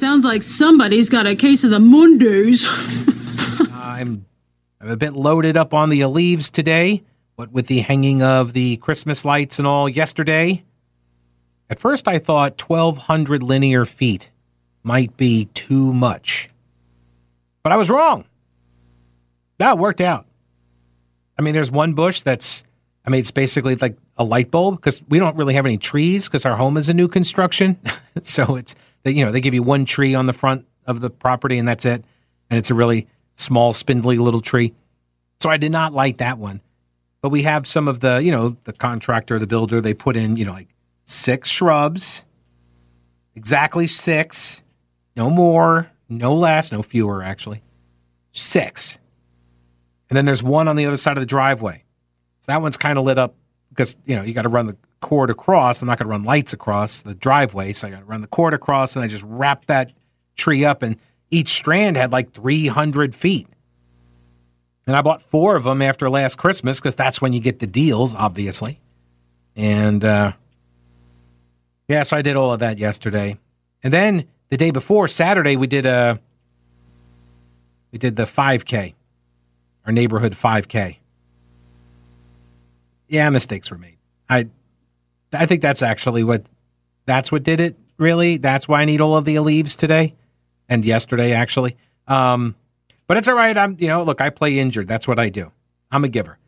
Sounds like somebody's got a case of the Mundus. I'm I'm a bit loaded up on the leaves today, what with the hanging of the Christmas lights and all yesterday. At first I thought 1200 linear feet might be too much. But I was wrong. That worked out. I mean, there's one bush that's I mean, it's basically like a light bulb because we don't really have any trees because our home is a new construction. so it's you know, they give you one tree on the front of the property and that's it. And it's a really small, spindly little tree. So I did not light that one. But we have some of the, you know, the contractor, the builder, they put in, you know, like six shrubs, exactly six, no more, no less, no fewer, actually. Six. And then there's one on the other side of the driveway. So that one's kind of lit up because, you know, you got to run the cord across. I'm not going to run lights across the driveway, so I got to run the cord across, and I just wrap that tree up, and each strand had like 300 feet. And I bought four of them after last Christmas because that's when you get the deals, obviously. And uh, yeah, so I did all of that yesterday, and then the day before Saturday we did a we did the 5K, our neighborhood 5K. Yeah, mistakes were made. I I think that's actually what that's what did it. Really, that's why I need all of the leaves today and yesterday actually. Um, but it's all right. I'm you know look, I play injured. That's what I do. I'm a giver.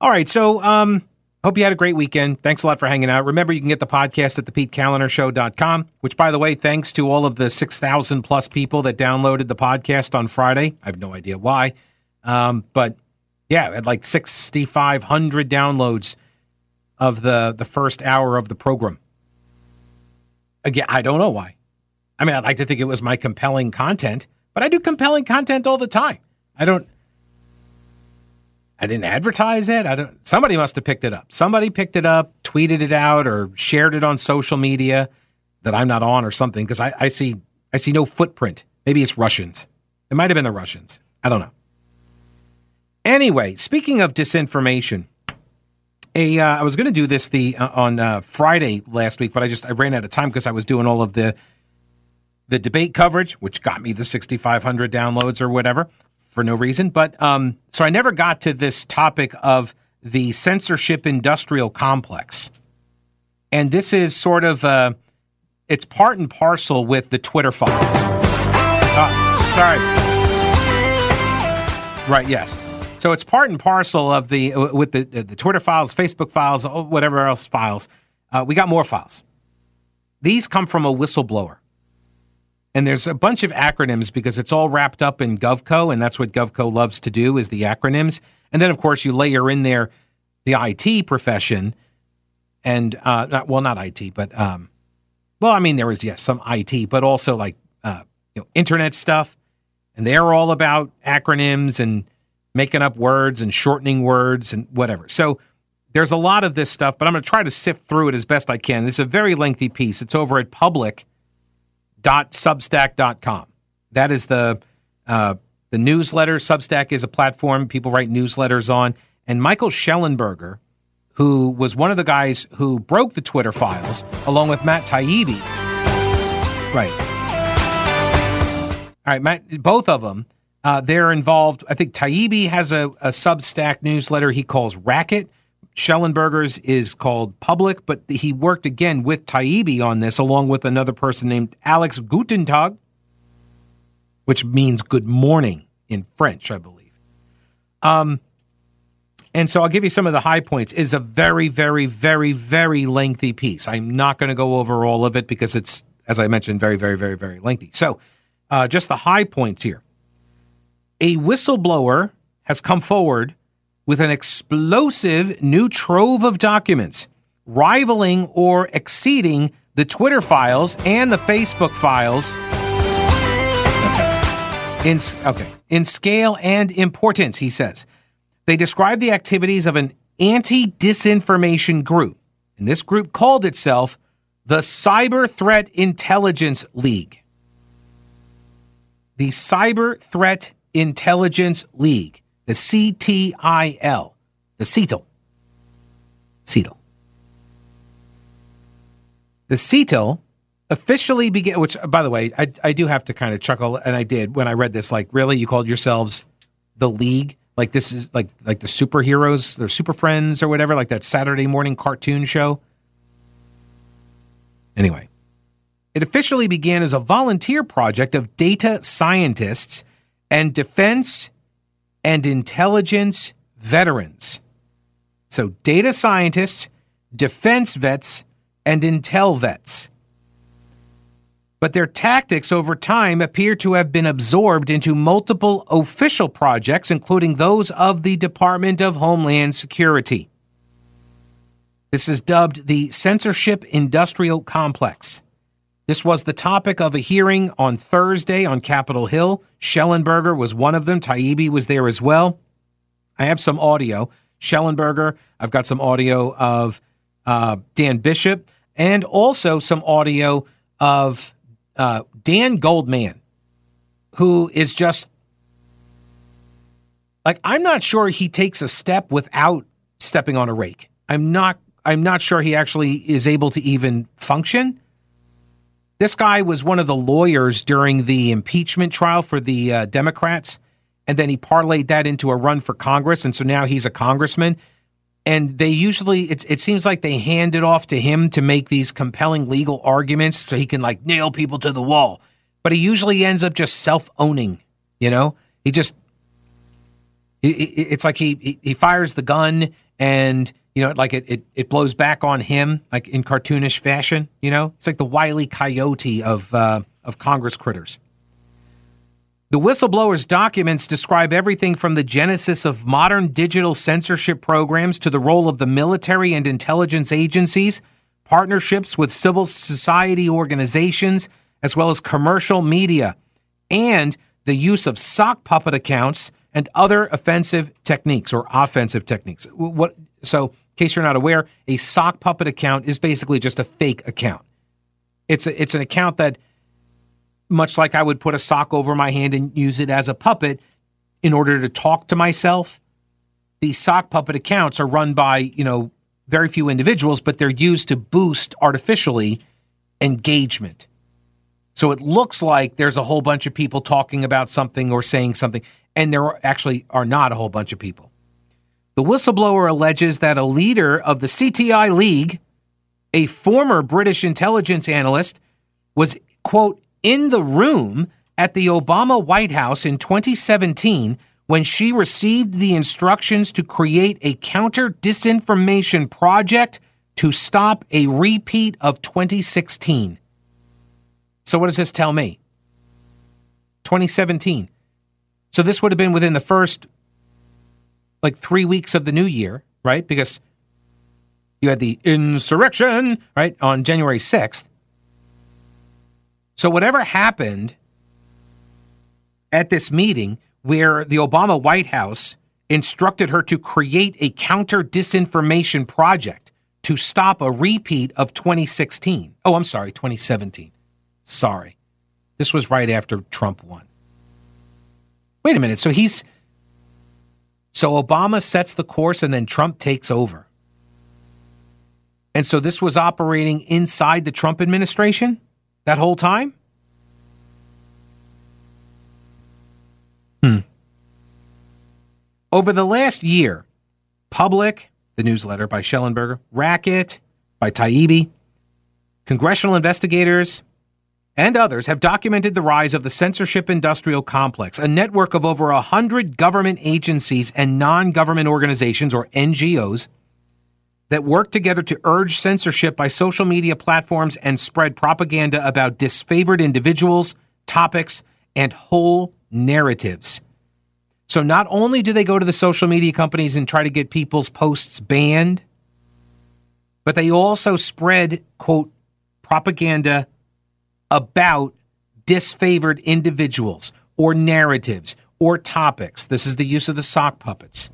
All right, so um, hope you had a great weekend. Thanks a lot for hanging out. Remember, you can get the podcast at thepetekalinershow.com, which, by the way, thanks to all of the 6,000 plus people that downloaded the podcast on Friday. I have no idea why. Um, but yeah, at like 6,500 downloads of the the first hour of the program. Again, I don't know why. I mean, I'd like to think it was my compelling content, but I do compelling content all the time. I don't. I didn't advertise it. I don't. Somebody must have picked it up. Somebody picked it up, tweeted it out, or shared it on social media that I'm not on or something. Because I, I see I see no footprint. Maybe it's Russians. It might have been the Russians. I don't know. Anyway, speaking of disinformation, a, uh, I was going to do this the uh, on uh, Friday last week, but I just I ran out of time because I was doing all of the the debate coverage, which got me the 6,500 downloads or whatever for no reason. But um, so I never got to this topic of the censorship industrial complex, and this is sort of uh, it's part and parcel with the Twitter files. Uh, sorry. Right. Yes. So it's part and parcel of the uh, with the the Twitter files, Facebook files, uh, whatever else files. Uh, we got more files. These come from a whistleblower, and there's a bunch of acronyms because it's all wrapped up in GovCo, and that's what GovCo loves to do is the acronyms. And then of course you layer in there the IT profession, and uh, not, well, not IT, but um, well, I mean there is yes some IT, but also like uh, you know internet stuff, and they're all about acronyms and making up words and shortening words and whatever. So there's a lot of this stuff, but I'm going to try to sift through it as best I can. This is a very lengthy piece. It's over at public.substack.com. That is the uh, the newsletter. Substack is a platform people write newsletters on. And Michael Shellenberger, who was one of the guys who broke the Twitter files, along with Matt Taibbi. Right. All right, Matt, both of them uh, they're involved. I think Taibbi has a, a Substack newsletter he calls Racket. Shellenberger's is called Public, but he worked again with Taibbi on this, along with another person named Alex Gutentag, which means good morning in French, I believe. Um, and so I'll give you some of the high points. It is a very, very, very, very lengthy piece. I'm not going to go over all of it because it's, as I mentioned, very, very, very, very lengthy. So uh, just the high points here a whistleblower has come forward with an explosive new trove of documents rivaling or exceeding the Twitter files, and the Facebook files. In, okay, in scale and importance, he says. They describe the activities of an anti disinformation group. And this group called itself the Cyber Threat Intelligence League. The Cyber Threat Intelligence League, the CTIL, the CETL. CETL. The CETL officially began, which, by the way, I, I do have to kind of chuckle, and I did when I read this. Like, really? You called yourselves the League? Like, this is like like the superheroes, the Super Friends or whatever, like that Saturday morning cartoon show? Anyway, it officially began as a volunteer project of data scientists and defense and intelligence veterans. So, data scientists, defense vets, and intel vets. But their tactics over time appear to have been absorbed into multiple official projects, including those of the Department of Homeland Security. This is dubbed the Censorship Industrial Complex. This was the topic of a hearing on Thursday on Capitol Hill. Shellenberger was one of them. Taibbi was there as well. I have some audio. Shellenberger, I've got some audio of uh, Dan Bishop, and also some audio of uh, Dan Goldman, who is just like I'm not sure he takes a step without stepping on a rake. I'm not I'm not sure he actually is able to even function. This guy was one of the lawyers during the impeachment trial for the uh, Democrats, and then he parlayed that into a run for Congress, and so now he's a congressman. And they usually, it, it seems like they hand it off to him to make these compelling legal arguments so he can like nail people to the wall. But he usually ends up just self owning, you know? He just, it's like he, he fires the gun and you know, like it, it, it blows back on him, like in cartoonish fashion. You know, it's like the wily coyote of uh, of Congress critters. The whistleblower's documents describe everything from the genesis of modern digital censorship programs to the role of the military and intelligence agencies, partnerships with civil society organizations, as well as commercial media, and the use of sock puppet accounts and other offensive techniques or offensive techniques. What so case you're not aware, a sock puppet account is basically just a fake account. It's a, it's an account that, much like I would put a sock over my hand and use it as a puppet in order to talk to myself. These sock puppet accounts are run by you know very few individuals, but they're used to boost artificially engagement. So it looks like there's a whole bunch of people talking about something or saying something, and there actually are not a whole bunch of people. The whistleblower alleges that a leader of the CTI League, a former British intelligence analyst, was, quote, in the room at the Obama White House in 2017 when she received the instructions to create a counter disinformation project to stop a repeat of 2016. So, what does this tell me? 2017. So, this would have been within the first like three weeks of the new year, right? Because you had the insurrection, right, on January 6th. So, whatever happened at this meeting where the Obama White House instructed her to create a counter disinformation project to stop a repeat of 2016. Oh, I'm sorry, 2017. Sorry. This was right after Trump won. Wait a minute. So he's so Obama sets the course and then Trump takes over. And so this was operating inside the Trump administration that whole time? Hmm. Over the last year, Public, the newsletter by Shellenberger, Racket by Taibbi, congressional investigators, and others have documented the rise of the censorship industrial complex, a network of over 100 government agencies and non government organizations, or NGOs, that work together to urge censorship by social media platforms and spread propaganda about disfavored individuals, topics, and whole narratives. So not only do they go to the social media companies and try to get people's posts banned, but they also spread, quote, propaganda about disfavored individuals or narratives or topics. This is the use of the sock puppets.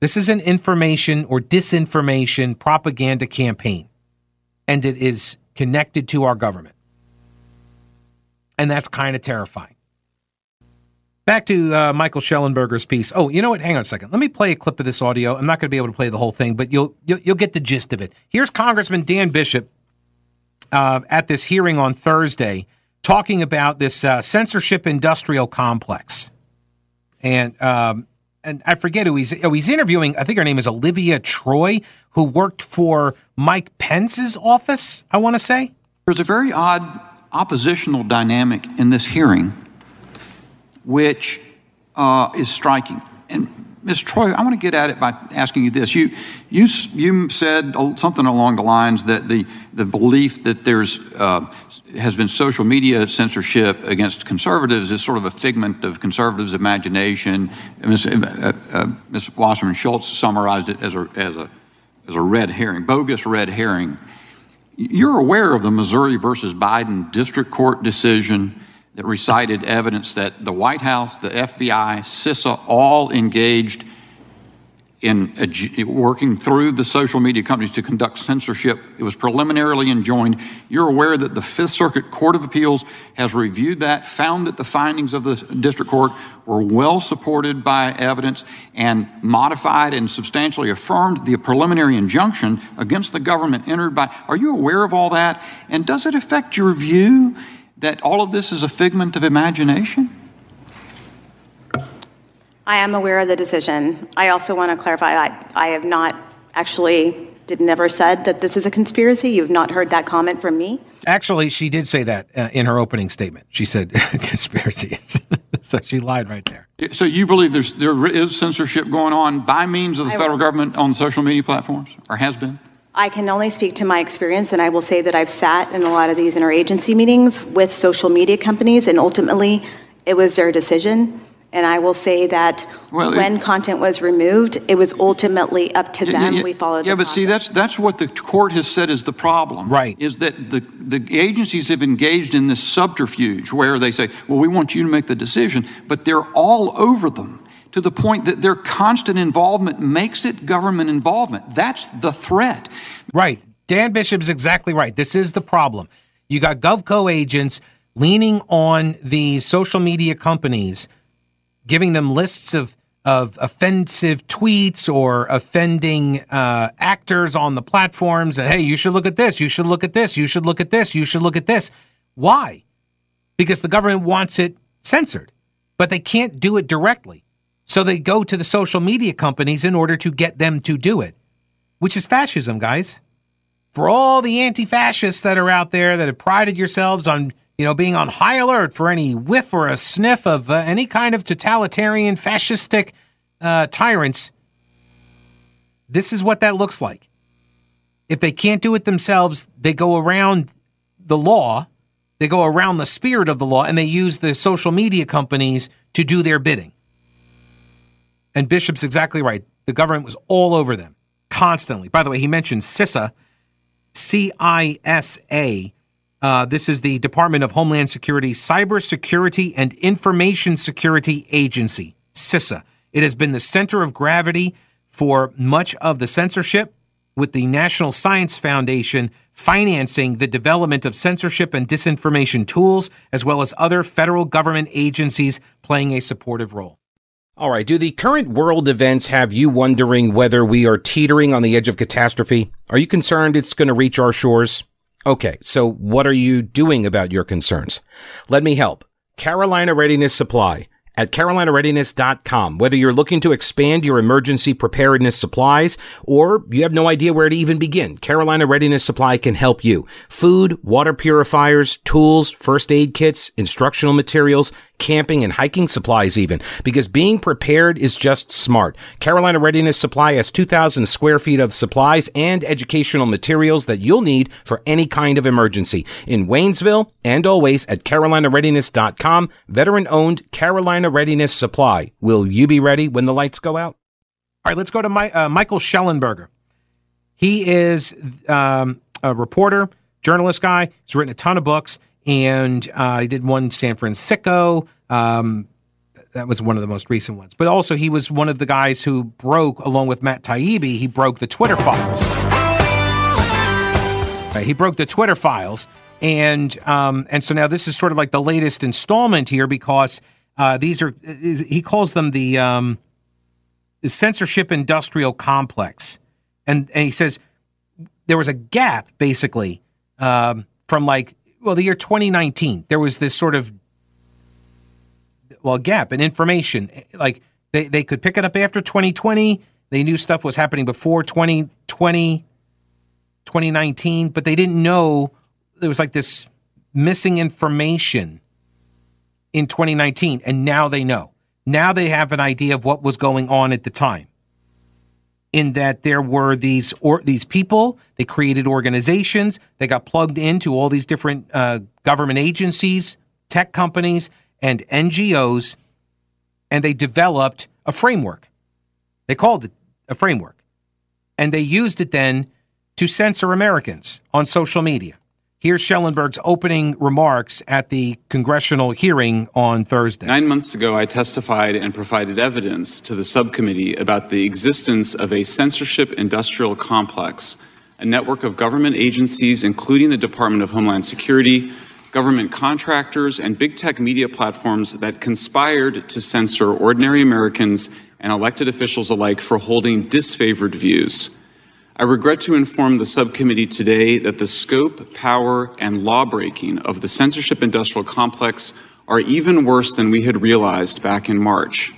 This is an information or disinformation propaganda campaign, and it is connected to our government. And that's kind of terrifying. Back to uh, Michael Shellenberger's piece. Oh, you know what? Hang on a second. Let me play a clip of this audio. I'm not going to be able to play the whole thing, but you'll you'll, you'll get the gist of it. Here's Congressman Dan Bishop uh, at this hearing on Thursday talking about this uh, censorship industrial complex, and um, and I forget who he's oh, he's interviewing. I think her name is Olivia Troy, who worked for Mike Pence's office. I want to say there's a very odd oppositional dynamic in this hearing which uh, is striking. And Ms. Troy, I want to get at it by asking you this. You, you, you said something along the lines that the, the belief that there's uh, has been social media censorship against conservatives is sort of a figment of conservatives' imagination. Ms. Uh, uh, Ms. Wasserman Schultz summarized it as a, as, a, as a red herring, bogus red herring. You're aware of the Missouri versus Biden district court decision that recited evidence that the White House, the FBI, CISA all engaged in working through the social media companies to conduct censorship. It was preliminarily enjoined. You're aware that the Fifth Circuit Court of Appeals has reviewed that, found that the findings of the district court were well supported by evidence, and modified and substantially affirmed the preliminary injunction against the government entered by. Are you aware of all that? And does it affect your view that all of this is a figment of imagination? I am aware of the decision. I also want to clarify I, I have not actually did never said that this is a conspiracy. You've not heard that comment from me. Actually, she did say that uh, in her opening statement. She said conspiracies. so she lied right there. So you believe there's there is censorship going on by means of the I federal government on social media platforms, or has been? I can only speak to my experience, and I will say that I've sat in a lot of these interagency meetings with social media companies, and ultimately, it was their decision. And I will say that well, when it, content was removed, it was ultimately up to them. Yeah, we followed. Yeah, but process. see, that's that's what the court has said is the problem. Right. Is that the the agencies have engaged in this subterfuge where they say, "Well, we want you to make the decision," but they're all over them to the point that their constant involvement makes it government involvement. That's the threat. Right. Dan Bishop's exactly right. This is the problem. You got GovCo agents leaning on these social media companies, giving them lists of of offensive tweets or offending uh, actors on the platforms, and hey, you should look at this. You should look at this. You should look at this. You should look at this. Why? Because the government wants it censored, but they can't do it directly. So they go to the social media companies in order to get them to do it, which is fascism, guys. For all the anti fascists that are out there that have prided yourselves on, you know, being on high alert for any whiff or a sniff of uh, any kind of totalitarian fascistic uh, tyrants, this is what that looks like. If they can't do it themselves, they go around the law, they go around the spirit of the law, and they use the social media companies to do their bidding. And Bishop's exactly right. The government was all over them constantly. By the way, he mentioned CISA, C I S A. Uh, this is the Department of Homeland Security Cybersecurity and Information Security Agency, CISA. It has been the center of gravity for much of the censorship, with the National Science Foundation financing the development of censorship and disinformation tools, as well as other federal government agencies playing a supportive role. All right. Do the current world events have you wondering whether we are teetering on the edge of catastrophe? Are you concerned it's going to reach our shores? Okay. So what are you doing about your concerns? Let me help. Carolina Readiness Supply at carolinareadiness.com. Whether you're looking to expand your emergency preparedness supplies or you have no idea where to even begin, Carolina Readiness Supply can help you. Food, water purifiers, tools, first aid kits, instructional materials, camping and hiking supplies even, because being prepared is just smart. Carolina Readiness Supply has 2,000 square feet of supplies and educational materials that you'll need for any kind of emergency. In Waynesville and always at carolinareadiness.com, veteran owned Carolina Readiness Supply. Will you be ready when the lights go out? All right, let's go to my, uh, Michael Shellenberger. He is um, a reporter, journalist guy. He's written a ton of books, and uh, he did one San Fransicko. Um, that was one of the most recent ones. But also, he was one of the guys who broke, along with Matt Taibbi, he broke the Twitter files. He broke the Twitter files, and um, and so now this is sort of like the latest installment here because uh, these are he calls them the, um, the censorship industrial complex, and and he says there was a gap basically um, from like well the year 2019 there was this sort of well gap in information. Like they, they could pick it up after 2020 they knew stuff was happening before 2020 2019 but they didn't know there was like this missing information in 2019 and now they know. Now they have an idea of what was going on at the time in that there were these or these people they created organizations they got plugged into all these different uh, government agencies tech companies and ngos and they developed a framework. They called it a framework. And they used it then to censor americans on social media Here's Schellenberg's opening remarks at the congressional hearing on Thursday. Nine months ago, I testified and provided evidence to the subcommittee about the existence of a censorship industrial complex, a network of government agencies, including the Department of Homeland Security, government contractors, and big tech media platforms that conspired to censor ordinary Americans and elected officials alike for holding disfavored views. I regret to inform the subcommittee today that the scope, power, and lawbreaking of the censorship industrial complex are even worse than we had realized back in March.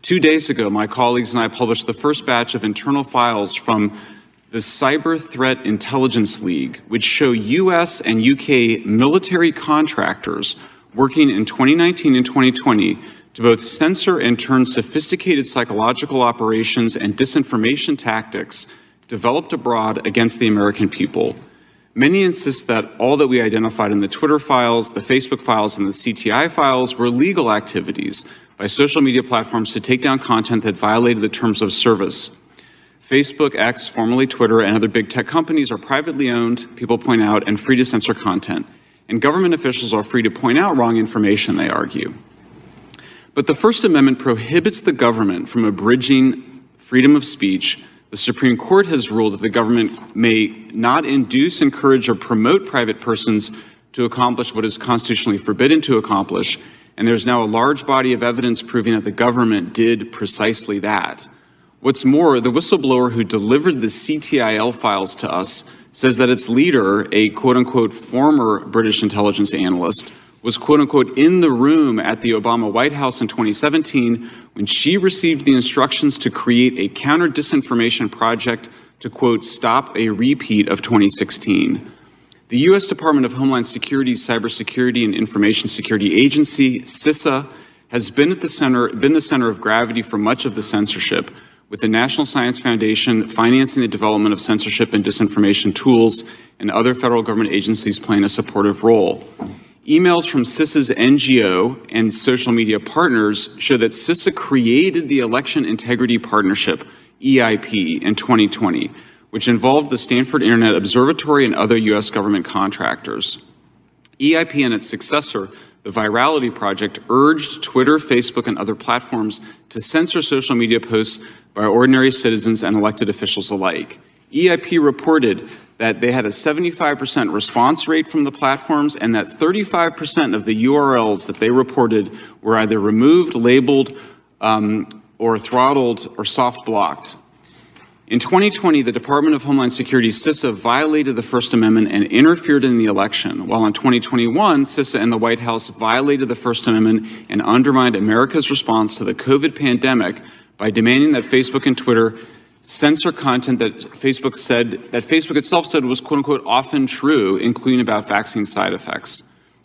Two days ago, my colleagues and I published the first batch of internal files from the Cyber Threat Intelligence League, which show US and UK military contractors working in 2019 and 2020 to both censor and turn sophisticated psychological operations and disinformation tactics developed abroad against the American people. Many insist that all that we identified in the Twitter files, the Facebook files, and the CTI files were legal activities by social media platforms to take down content that violated the terms of service. Facebook, X, formerly Twitter, and other big tech companies are privately owned, people point out, and free to censor content. And government officials are free to point out wrong information, they argue. But the First Amendment prohibits the government from abridging freedom of speech the Supreme Court has ruled that the government may not induce, encourage, or promote private persons to accomplish what is constitutionally forbidden to accomplish. And there's now a large body of evidence proving that the government did precisely that. What's more, the whistleblower who delivered the CTIL files to us says that its leader, a quote unquote former British intelligence analyst, was quote unquote in the room at the Obama White House in 2017 when she received the instructions to create a counter disinformation project to quote stop a repeat of 2016. The U.S. Department of Homeland Security's Cybersecurity and Information Security Agency, CISA, has been at the center been the center of gravity for much of the censorship, with the National Science Foundation financing the development of censorship and disinformation tools and other federal government agencies playing a supportive role. Emails from CISA's NGO and social media partners show that CISA created the Election Integrity Partnership, EIP, in 2020, which involved the Stanford Internet Observatory and other U.S. government contractors. EIP and its successor, the Virality Project, urged Twitter, Facebook, and other platforms to censor social media posts by ordinary citizens and elected officials alike. EIP reported that they had a 75% response rate from the platforms and that 35% of the URLs that they reported were either removed, labeled, um, or throttled or soft blocked. In 2020, the Department of Homeland Security, CISA, violated the First Amendment and interfered in the election, while in 2021, CISA and the White House violated the First Amendment and undermined America's response to the COVID pandemic by demanding that Facebook and Twitter censor content that Facebook said, that Facebook itself said was quote unquote often true, including about vaccine side effects.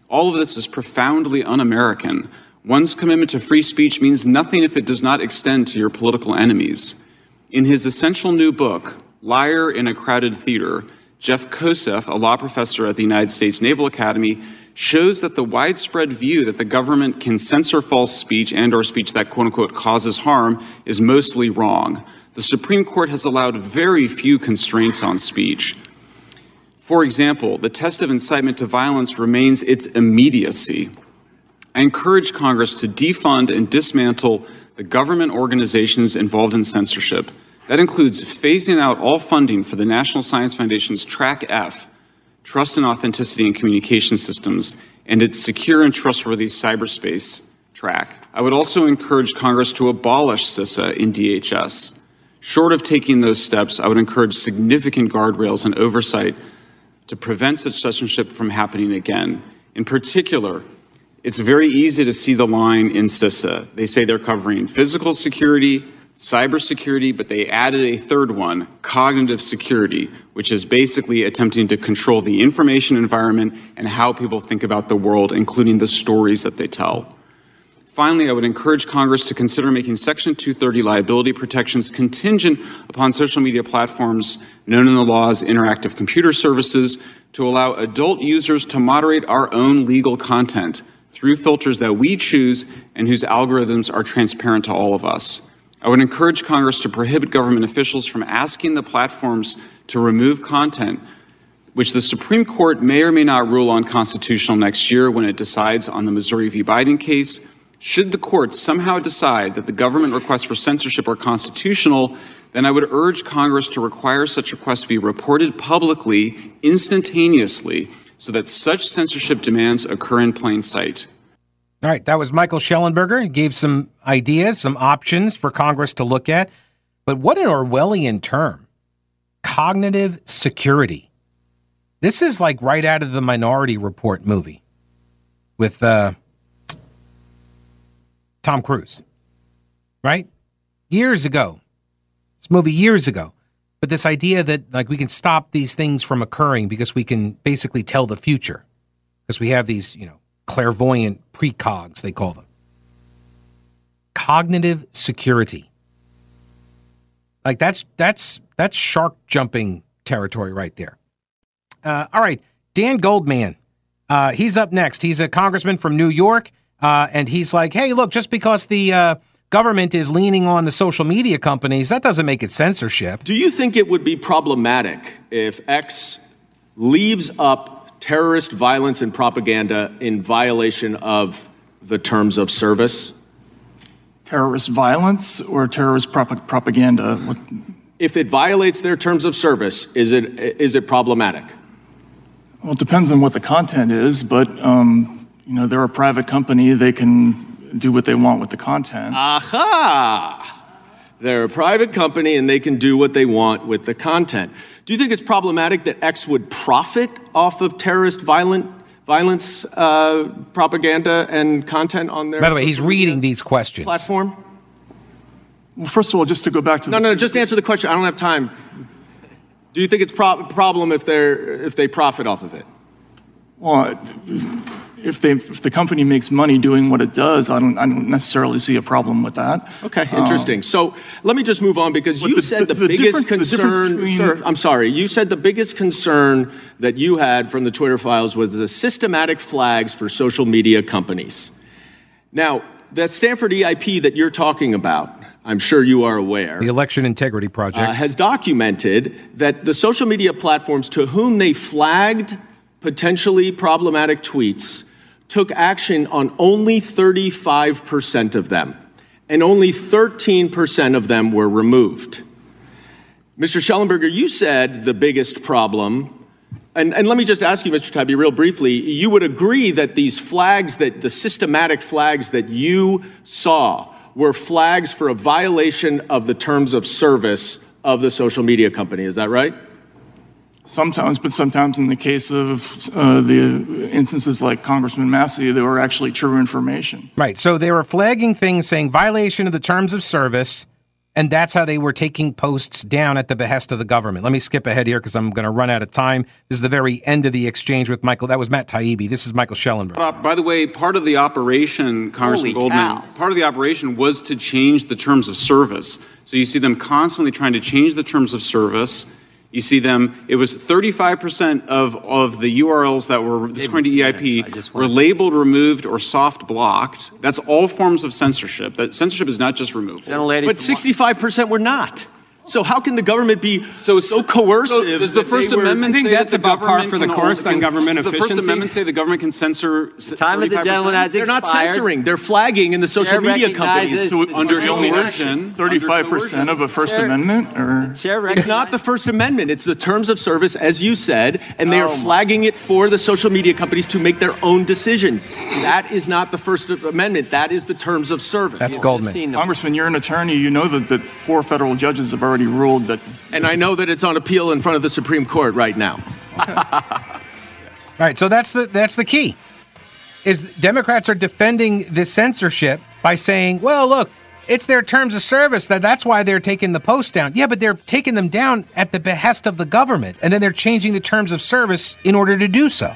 All of this is profoundly un American. One's commitment to free speech means nothing if it does not extend to your political enemies. In his essential new book, Liar in a Crowded Theater, Jeff Kosseff, a law professor at the United States Naval Academy, shows that the widespread view that the government can censor false speech and or speech that quote unquote causes harm is mostly wrong the Supreme Court has allowed very few constraints on speech. For example, the test of incitement to violence remains its immediacy. I encourage Congress to defund and dismantle the government organizations involved in censorship. That includes phasing out all funding for the National Science Foundation's Track F, Trust and Authenticity in Communication Systems, and its secure and trustworthy cyberspace track. I would also encourage Congress to abolish CISA in DHS. Short of taking those steps, I would encourage significant guardrails and oversight to prevent such censorship from happening again. In particular, it's very easy to see the line in CISA. They say they're covering physical security, cybersecurity, but they added a third one, cognitive security, which is basically attempting to control the information environment and how people think about the world, including the stories that they tell. Finally, I would encourage Congress to consider making Section 230 liability protections contingent upon social media platforms known in the law as interactive computer services to allow adult users to moderate our own legal content through filters that we choose and whose algorithms are transparent to all of us. I would encourage Congress to prohibit government officials from asking the platforms to remove content which the Supreme Court may or may not rule unconstitutional next year when it decides on the Missouri v. Biden case should the court somehow decide that the government requests for censorship are constitutional, then I would urge Congress to require such requests to be reported publicly, instantaneously, so that such censorship demands occur in plain sight. All right, that was Michael Shellenberger. He gave some ideas, some options for Congress to look at. But what an Orwellian term cognitive security. This is like right out of the Minority Report movie with uh, Tom Cruise, right? Years ago. This movie years ago. But this idea that like we can stop these things from occurring because we can basically tell the future. Because we have these, you know, clairvoyant precogs, they call them. Cognitive security. Like that's that's that's shark jumping territory right there. Uh, all right, Dan Goldman. Uh, he's up next. He's a congressman from New York. Uh, and he's like, hey, look, just because the uh, government is leaning on the social media companies, that doesn't make it censorship. Do you think it would be problematic if X leaves up terrorist violence and propaganda in violation of the terms of service? Terrorist violence or terrorist prop- propaganda? If it violates their terms of service, is it is it problematic? Well, it depends on what the content is, but um, you know, they're a private company, they can do what they want with the content. Aha! They're a private company and they can do what they want with the content. Do you think it's problematic that X would profit off of terrorist violent violence uh, propaganda and content on their By the way, he's reading these questions. Platform? Well, first of all, just to go back to no, the, no, no, just answer the question. I don't have time. Do you think it's a pro- problem if they're if they profit off of it? Well, if they if the company makes money doing what it does, I don't I don't necessarily see a problem with that. Okay, interesting. Um, so let me just move on because you the, said the, the biggest concern. Between, sir, I'm sorry. You said the biggest concern that you had from the Twitter files was the systematic flags for social media companies. Now, that Stanford EIP that you're talking about. I'm sure you are aware. The Election Integrity Project uh, has documented that the social media platforms to whom they flagged potentially problematic tweets took action on only 35% of them, and only 13% of them were removed. Mr. Shellenberger, you said the biggest problem, and, and let me just ask you, Mr. Taibbi, real briefly, you would agree that these flags, that the systematic flags that you saw were flags for a violation of the terms of service of the social media company, is that right? Sometimes, but sometimes in the case of uh, the instances like Congressman Massey, they were actually true information. Right. So they were flagging things saying violation of the terms of service, and that's how they were taking posts down at the behest of the government. Let me skip ahead here because I'm going to run out of time. This is the very end of the exchange with Michael. That was Matt Taibbi. This is Michael Schellenberg. Uh, by the way, part of the operation, Congressman Holy Goldman, cow. part of the operation was to change the terms of service. So you see them constantly trying to change the terms of service you see them, it was 35% of, of the URLs that were, this according to EIP, were labeled, removed, or soft blocked. That's all forms of censorship. That censorship is not just removal. But 65% were not. So how can the government be so, so coercive? So does the First Amendment say that the government for the course on government does efficiency? the First Amendment say the government can censor? Time of the gentleman has They're expired. not censoring. They're flagging in the social Chair media companies. recognizes- under only coercion. Thirty-five percent of a First Chair- Amendment, or It's not the First Amendment. It's the terms of service, as you said, and they are Oh, my. flagging it for the social media companies to make their own decisions. That is not the First Amendment. That is the terms of service. That's Goldman. Seen. Congressman, you're an attorney. You know that, that four federal judges have already ruled that. and I know that it's on appeal in front of the Supreme Court right now. Right. So that's the that's the key. Is Democrats are defending this censorship by saying, "Well, look, it's their terms of service that that's why they're taking the posts down." Yeah, but they're taking them down at the behest of the government, and then they're changing the terms of service in order to do so.